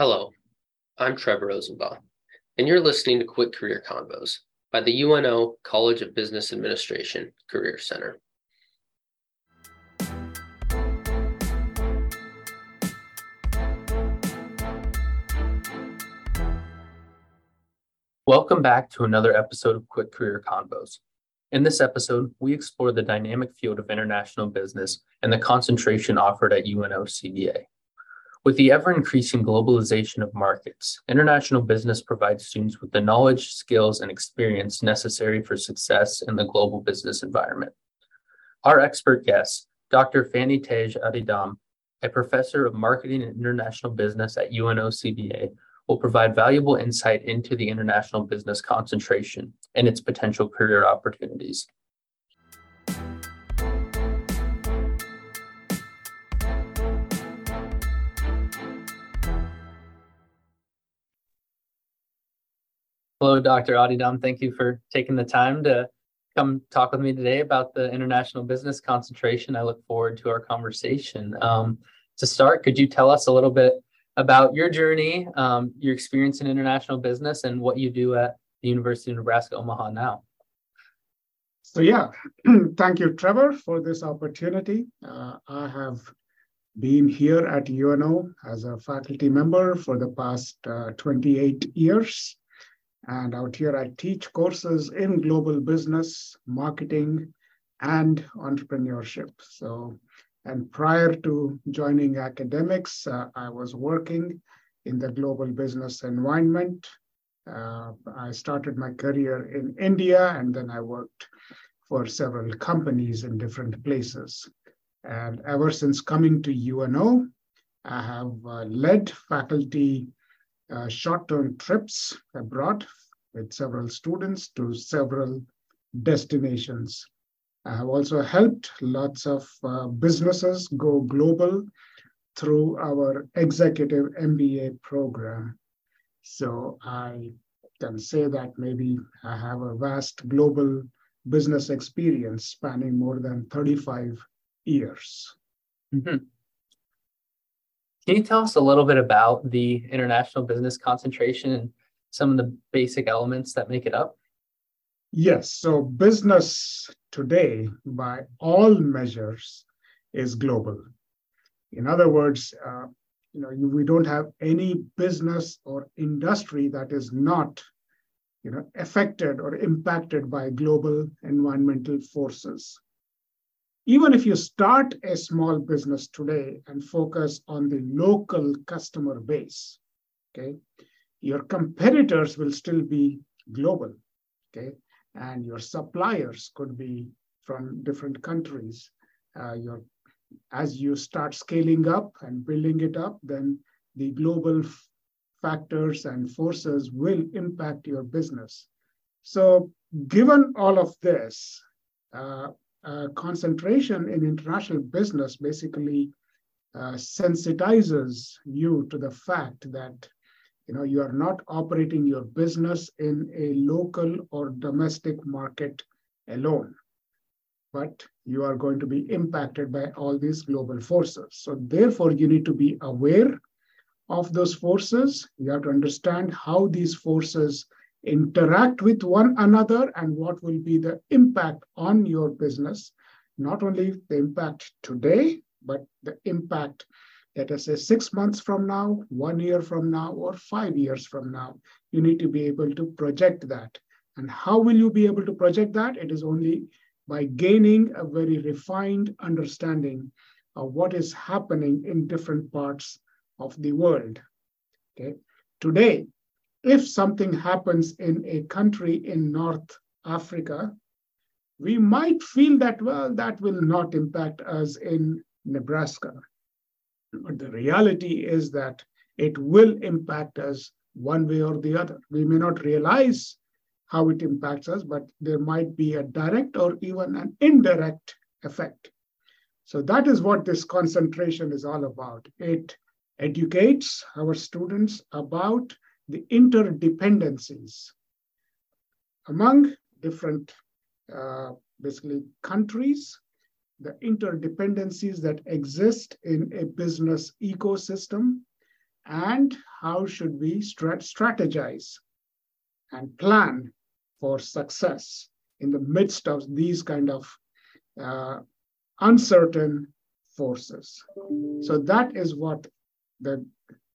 Hello, I'm Trevor Rosenbaum, and you're listening to Quick Career Convos by the UNO College of Business Administration Career Center. Welcome back to another episode of Quick Career Convos. In this episode, we explore the dynamic field of international business and the concentration offered at UNO CBA. With the ever increasing globalization of markets, international business provides students with the knowledge, skills, and experience necessary for success in the global business environment. Our expert guest, Dr. Phani Tej Adidam, a professor of marketing and international business at UNOCBA, will provide valuable insight into the international business concentration and its potential career opportunities. Hello, Dr. Adidam. Thank you for taking the time to come talk with me today about the international business concentration. I look forward to our conversation. Um, to start, could you tell us a little bit about your journey, um, your experience in international business, and what you do at the University of Nebraska Omaha now? So, yeah, thank you, Trevor, for this opportunity. Uh, I have been here at UNO as a faculty member for the past uh, 28 years. And out here, I teach courses in global business, marketing, and entrepreneurship. So, and prior to joining academics, uh, I was working in the global business environment. Uh, I started my career in India, and then I worked for several companies in different places. And ever since coming to UNO, I have uh, led faculty uh, short-term trips abroad with several students to several destinations. I have also helped lots of uh, businesses go global through our executive MBA program. So I can say that maybe I have a vast global business experience spanning more than 35 years. Mm-hmm. Can you tell us a little bit about the international business concentration and some of the basic elements that make it up? Yes. So, business today, by all measures, is global. In other words, uh, you know, we don't have any business or industry that is not, you know, affected or impacted by global environmental forces even if you start a small business today and focus on the local customer base, okay, your competitors will still be global, okay, and your suppliers could be from different countries. Uh, your as you start scaling up and building it up, then the global f- factors and forces will impact your business. So, given all of this, uh, uh, concentration in international business basically uh, sensitizes you to the fact that you know you are not operating your business in a local or domestic market alone but you are going to be impacted by all these global forces. So therefore you need to be aware of those forces. You have to understand how these forces interact with one another and what will be the impact on your business. Not only the impact today but the impact let us say six months from now one year from now or five years from now. You need to be able to project that. And how will you be able to project that? It is only by gaining a very refined understanding of what is happening in different parts of the world. Okay? Today if something happens in a country in North Africa, we might feel that, well, that will not impact us in Nebraska. But the reality is that it will impact us one way or the other. We may not realize how it impacts us, but there might be a direct or even an indirect effect. So that is what this concentration is all about. It educates our students about the interdependencies among different uh, basically countries, the interdependencies that exist in a business ecosystem, and how should we strategize and plan for success in the midst of these kind of uh, uncertain forces. So that is what the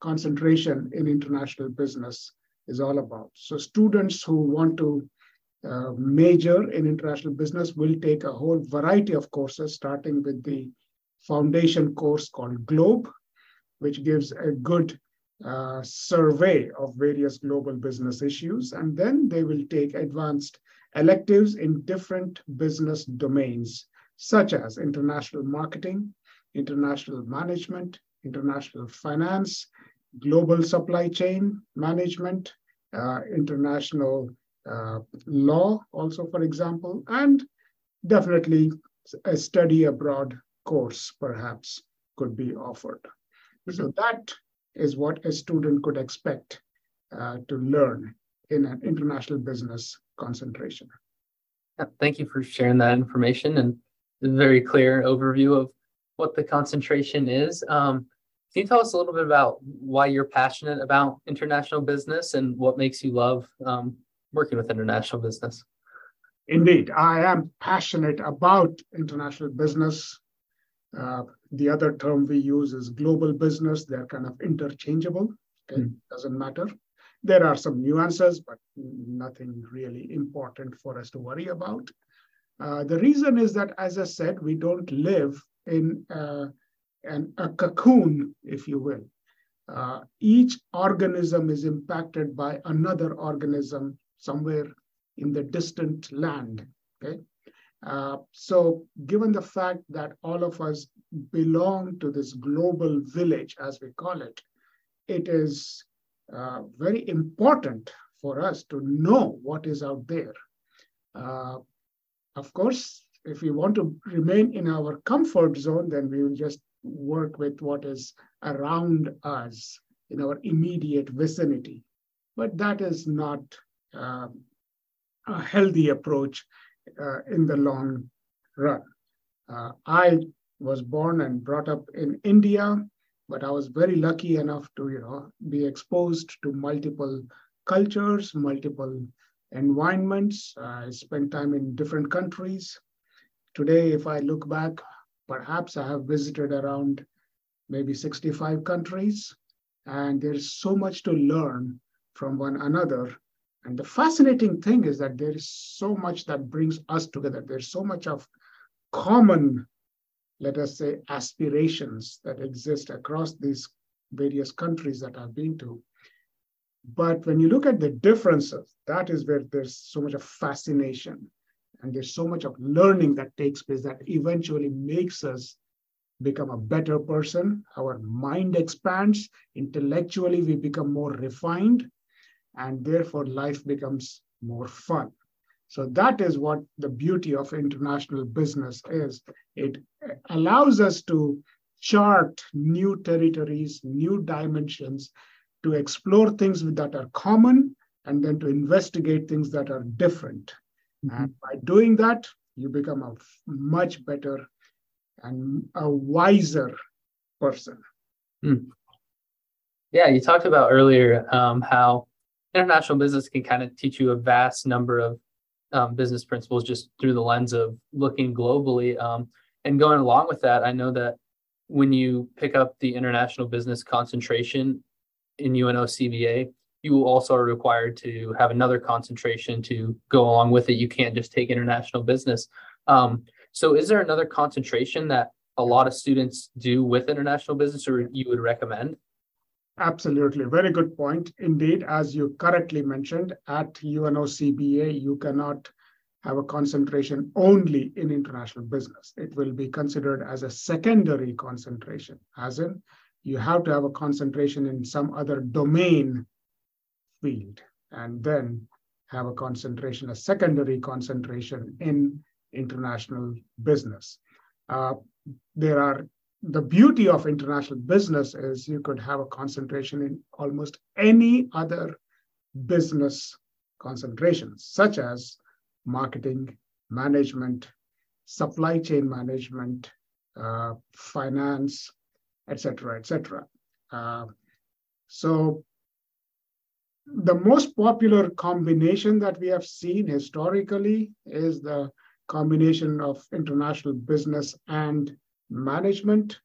concentration in international business is all about. So students who want to uh, major in international business will take a whole variety of courses, starting with the foundation course called GLOBE, which gives a good uh, survey of various global business issues. And then they will take advanced electives in different business domains, such as international marketing, international management, international finance, global supply chain management, uh, international uh, law, also, for example, and definitely a study abroad course perhaps could be offered. So that is what a student could expect uh, to learn in an international business concentration. Thank you for sharing that information and a very clear overview of what the concentration is. Um, can you tell us a little bit about why you're passionate about international business and what makes you love um, working with international business? Indeed, I am passionate about international business. Uh, the other term we use is global business. They're kind of interchangeable. Okay, mm. doesn't matter. There are some nuances, but nothing really important for us to worry about. Uh, the reason is that, as I said, we don't live in uh, an, a cocoon, if you will. Uh, each organism is impacted by another organism somewhere in the distant land. Okay, uh, so given the fact that all of us belong to this global village, as we call it, it is uh, very important for us to know what is out there. Uh, of course, if we want to remain in our comfort zone, then we will just work with what is around us in our immediate vicinity. But that is not uh, a healthy approach uh, in the long run. Uh, I was born and brought up in India, but I was very lucky enough to, you know, be exposed to multiple cultures, multiple environments. I spent time in different countries. Today, if I look back, perhaps I have visited around maybe 65 countries, and there's so much to learn from one another. And the fascinating thing is that there is so much that brings us together. There's so much of common, let us say, aspirations that exist across these various countries that I've been to. But when you look at the differences, that is where there's so much of fascination. And there's so much of learning that takes place that eventually makes us become a better person. Our mind expands. Intellectually, we become more refined. And therefore, life becomes more fun. So that is what the beauty of international business is. It allows us to chart new territories, new dimensions, to explore things that are common, and then to investigate things that are different. Mm-hmm. And by doing that, you become a much better and a wiser person. Mm. Yeah, you talked about earlier um, how international business can kind of teach you a vast number of um, business principles just through the lens of looking globally. Um, and going along with that, I know that when you pick up the international business concentration in UNO CBA, you also are required to have another concentration to go along with it. You can't just take international business. Um, so, is there another concentration that a lot of students do with international business, or you would recommend? Absolutely. Very good point. Indeed, as you correctly mentioned, at UNOCBA, you cannot have a concentration only in international business. It will be considered as a secondary concentration, as in you have to have a concentration in some other domain field and then have a concentration, a secondary concentration in international business. Uh, there are the beauty of international business is you could have a concentration in almost any other business concentrations, such as marketing, management, supply chain management, uh, finance, etc., etc. Uh, So the most popular combination that we have seen historically is the combination of international business and management,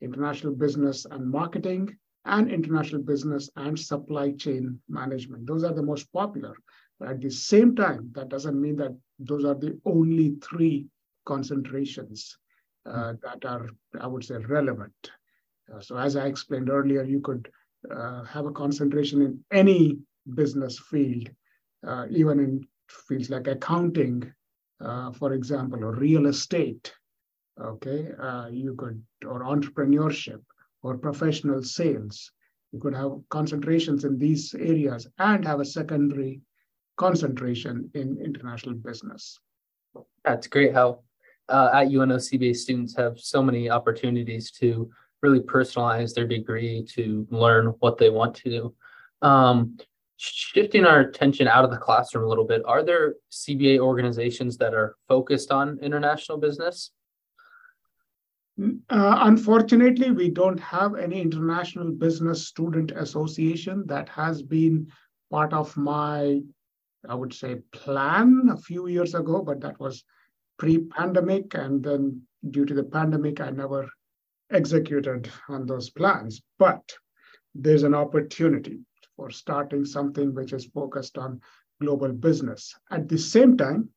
international business and marketing, and international business and supply chain management. Those are the most popular. But at the same time, that doesn't mean that those are the only three concentrations uh, that are, I would say, relevant. Uh, so as I explained earlier, you could uh, have a concentration in any business field, uh, even in fields like accounting, uh, for example, or real estate. Okay, uh, you could, or entrepreneurship, or professional sales. You could have concentrations in these areas and have a secondary concentration in international business. That's great how uh, at UNO CBA students have so many opportunities to really personalize their degree to learn what they want to do. Um, shifting our attention out of the classroom a little bit, are there CBA organizations that are focused on international business? Uh, unfortunately, we don't have any international business student association that has been part of my, I would say, plan a few years ago, but that was pre-pandemic, and then due to the pandemic, I never executed on those plans. But there's an opportunity for starting something which is focused on global business. At the same time,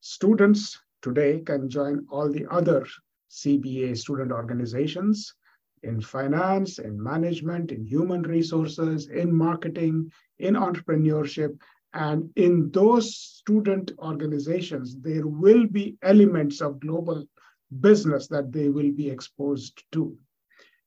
students today can join all the other CBA student organizations in finance, in management, in human resources, in marketing, in entrepreneurship. And in those student organizations, there will be elements of global business that they will be exposed to.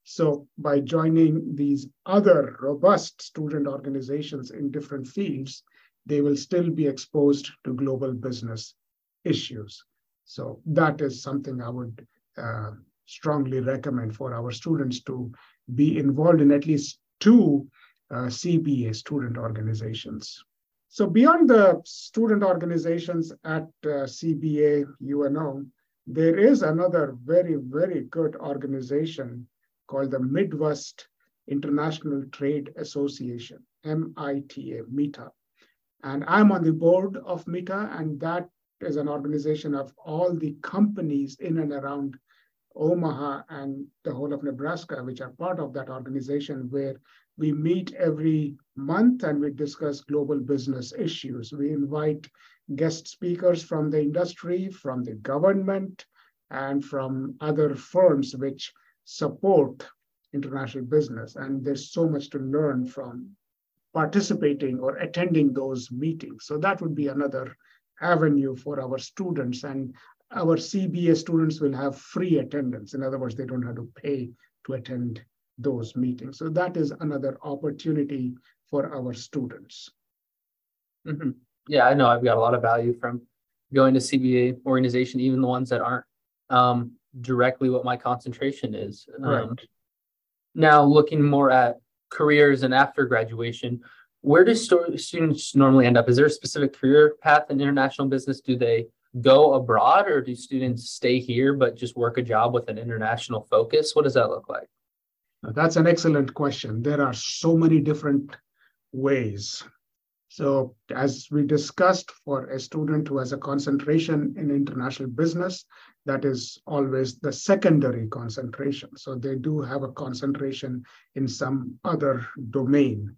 So by joining these other robust student organizations in different fields, they will still be exposed to global business issues. So that is something I would uh, strongly recommend for our students to be involved in at least two uh, CBA student organizations. So beyond the student organizations at uh, CBA UNO, there is another very, very good organization called the Midwest International Trade Association, MITA, MITA. And I'm on the board of MITA, and that is an organization of all the companies in and around Omaha and the whole of Nebraska, which are part of that organization, where we meet every month and we discuss global business issues. We invite guest speakers from the industry, from the government, and from other firms which support international business. And there's so much to learn from participating or attending those meetings. So that would be another avenue for our students. And our CBA students will have free attendance. In other words, they don't have to pay to attend those meetings. So that is another opportunity for our students. Mm-hmm. Yeah, I know I've got a lot of value from going to CBA organization, even the ones that aren't um, directly what my concentration is. Right. Um, now, looking more at careers and after graduation, where do st- students normally end up? Is there a specific career path in international business? Do they go abroad or do students stay here but just work a job with an international focus? What does that look like? That's an excellent question. There are so many different ways. So, as we discussed, for a student who has a concentration in international business, that is always the secondary concentration. So, they do have a concentration in some other domain.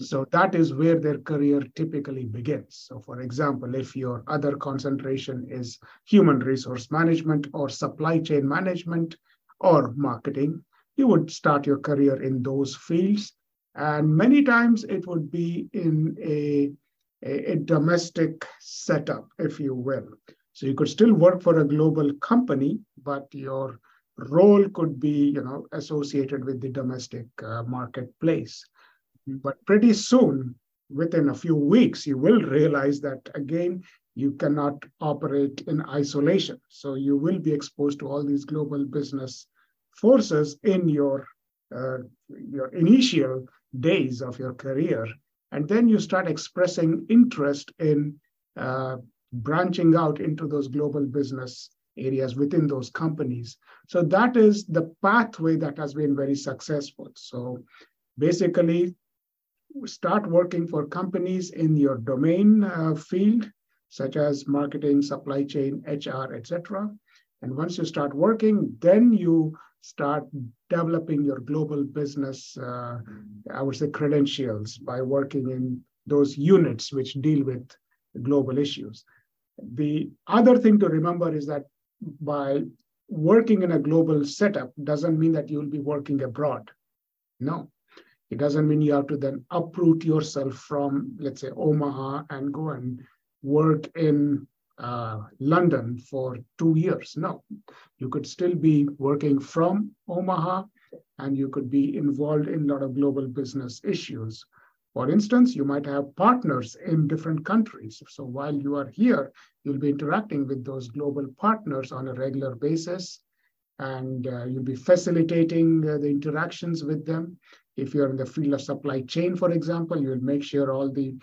So that is where their career typically begins. So, for example, if your other concentration is human resource management or supply chain management or marketing, you would start your career in those fields. And many times it would be in a, a, a domestic setup, if you will. So you could still work for a global company, but your role could be you know, associated with the domestic uh, marketplace. But pretty soon, within a few weeks, you will realize that again, you cannot operate in isolation. So you will be exposed to all these global business forces in your uh, your initial days of your career, and then you start expressing interest in uh, branching out into those global business areas within those companies. So that is the pathway that has been very successful. So basically start working for companies in your domain uh, field, such as marketing, supply chain, HR, etc. And once you start working, then you start developing your global business, uh, I would say, credentials by working in those units which deal with global issues. The other thing to remember is that by working in a global setup doesn't mean that you'll be working abroad. No, it doesn't mean you have to then uproot yourself from, let's say, Omaha and go and work in uh, London for two years. No, you could still be working from Omaha and you could be involved in a lot of global business issues. For instance, you might have partners in different countries. So while you are here, you'll be interacting with those global partners on a regular basis and uh, you'll be facilitating uh, the interactions with them. If you're in the field of supply chain, for example, you'll make sure all the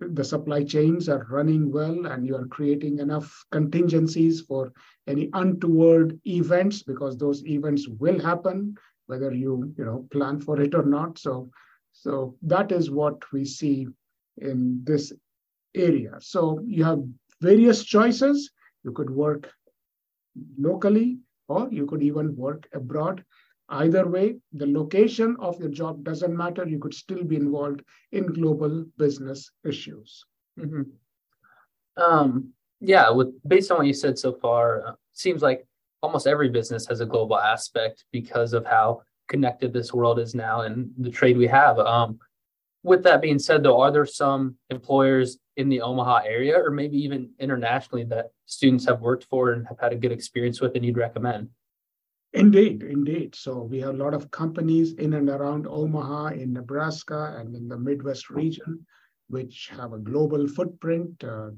the supply chains are running well and you are creating enough contingencies for any untoward events because those events will happen whether you you know plan for it or not. So so that is what we see in this area. So you have various choices. You could work locally or you could even work abroad Either way, the location of your job doesn't matter. You could still be involved in global business issues. Mm-hmm. Um, yeah, with based on what you said so far, uh, seems like almost every business has a global aspect because of how connected this world is now and the trade we have. Um, with that being said, though, are there some employers in the Omaha area or maybe even internationally that students have worked for and have had a good experience with and you'd recommend? Indeed, indeed. So we have a lot of companies in and around Omaha, in Nebraska, and in the Midwest region, which have a global footprint. Uh,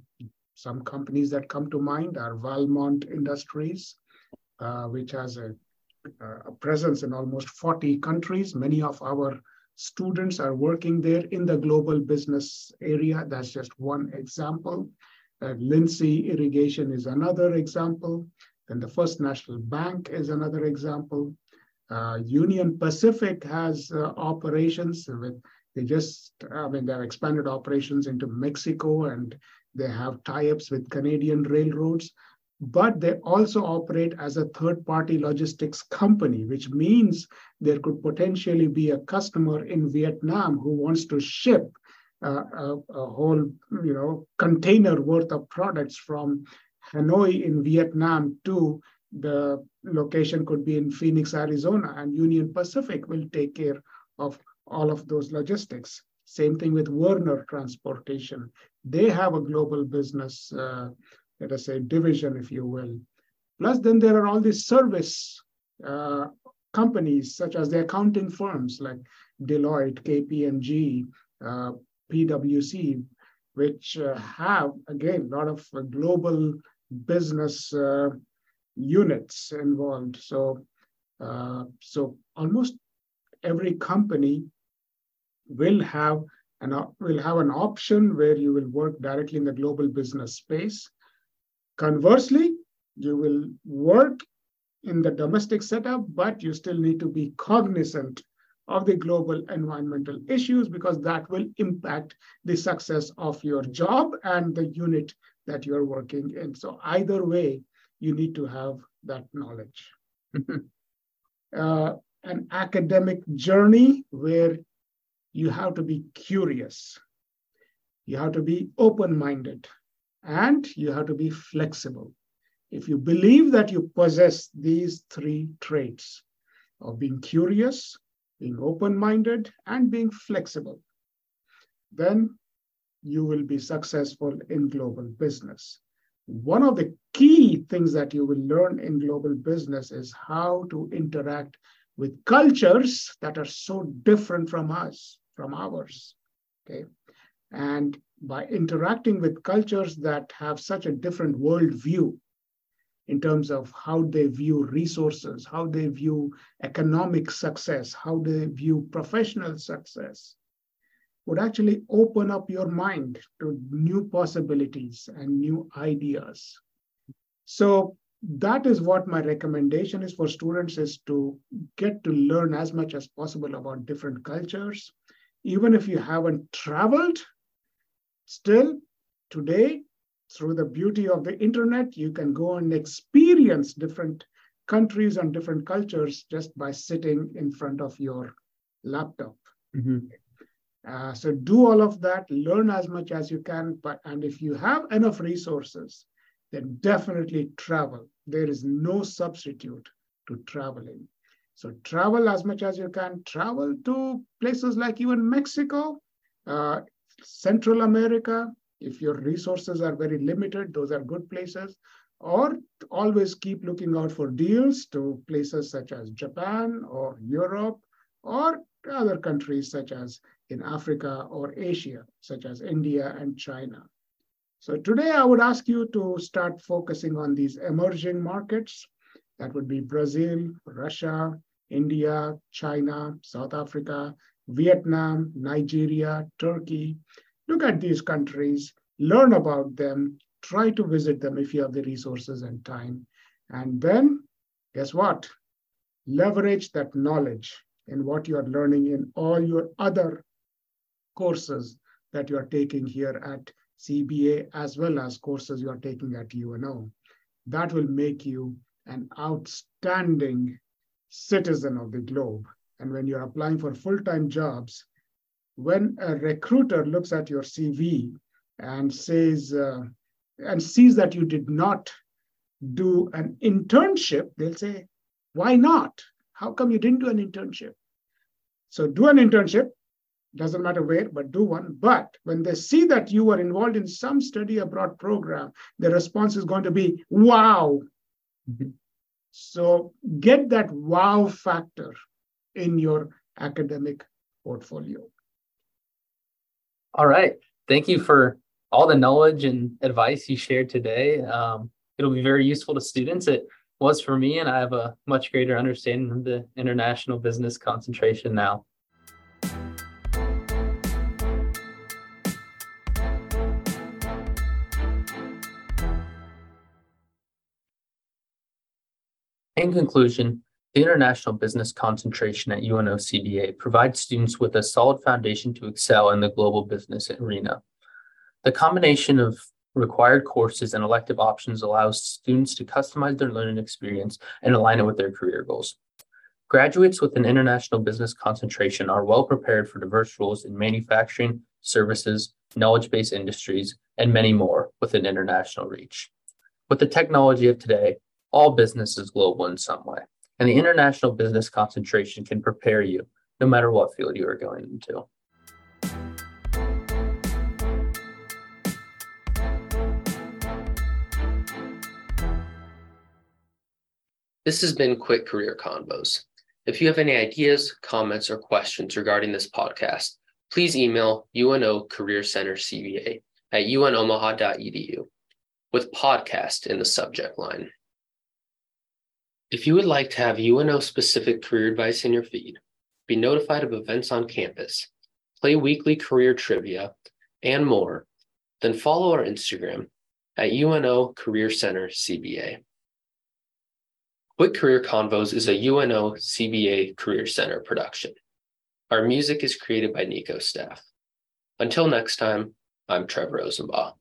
some companies that come to mind are Valmont Industries, uh, which has a, a, presence in almost 40 countries. Many of our students are working there in the global business area. That's just one example. Uh, Lindsay Irrigation is another example. Then the First National Bank is another example. Uh, Union Pacific has uh, operations with, they just, I mean, they've expanded operations into Mexico and they have tie-ups with Canadian railroads, but they also operate as a third-party logistics company, which means there could potentially be a customer in Vietnam who wants to ship uh, a, a, whole, you know, container worth of products from Hanoi in Vietnam to the location could be in Phoenix, Arizona, and Union Pacific will take care of all of those logistics. Same thing with Werner Transportation. They have a global business, uh, let us say, division, if you will. Plus, then there are all these service uh, companies, such as the accounting firms like Deloitte, KPMG, uh, PwC, which uh, have, again, a lot of uh, global business uh, units involved. So, uh, so almost every company will have an will have an option where you will work directly in the global business space. Conversely, you will work in the domestic setup, but you still need to be cognizant of the global environmental issues because that will impact the success of your job and the unit that you're working in. So either way, you need to have that knowledge. uh, an academic journey where you have to be curious, you have to be open minded, and you have to be flexible. If you believe that you possess these three traits of being curious, being open minded, and being flexible, then you will be successful in global business. One of the key things that you will learn in global business is how to interact with cultures that are so different from us, from ours. Okay. And by interacting with cultures that have such a different worldview in terms of how they view resources, how they view economic success, how they view professional success, would actually open up your mind to new possibilities and new ideas. So that is what my recommendation is for students is to get to learn as much as possible about different cultures, even if you haven't traveled, still today, through the beauty of the internet, you can go and experience different countries and different cultures just by sitting in front of your laptop. Mm-hmm. Uh, so do all of that, learn as much as you can, but and if you have enough resources, then definitely travel. There is no substitute to traveling. So travel as much as you can. Travel to places like even Mexico, uh, Central America. If your resources are very limited, those are good places. Or always keep looking out for deals to places such as Japan or Europe or other countries such as in Africa or Asia, such as India and China. So today I would ask you to start focusing on these emerging markets. That would be Brazil, Russia, India, China, South Africa, Vietnam, Nigeria, Turkey. Look at these countries, learn about them, try to visit them if you have the resources and time. And then, guess what? Leverage that knowledge in what you are learning in all your other courses that you are taking here at CBA, as well as courses you are taking at UNO. That will make you an outstanding citizen of the globe. And when you're applying for full time jobs, when a recruiter looks at your CV and says, uh, and sees that you did not do an internship, they'll say, why not? How come you didn't do an internship? So do an internship, doesn't matter where, but do one. But when they see that you were involved in some study abroad program, the response is going to be, wow. So get that wow factor in your academic portfolio. All right. Thank you for all the knowledge and advice you shared today. Um, it'll be very useful to students. It was for me, and I have a much greater understanding of the international business concentration now. In conclusion, the international business concentration at UNO CBA provides students with a solid foundation to excel in the global business arena. The combination of required courses and elective options allows students to customize their learning experience and align it with their career goals. Graduates with an international business concentration are well prepared for diverse roles in manufacturing, services, knowledge based industries, and many more with an international reach. With the technology of today, all business is global in some way, and the international business concentration can prepare you no matter what field you are going into. This has been Quick Career Convos. If you have any ideas, comments, or questions regarding this podcast, please email UNO Career Center CBA at unomaha.edu with podcast in the subject line. If you would like to have UNO specific career advice in your feed, be notified of events on campus, play weekly career trivia, and more, then follow our Instagram at UNO Career Center CBA. Quick Career Convos is a UNO CBA Career Center production. Our music is created by Nico staff. Until next time, I'm Trevor Rosenbaugh.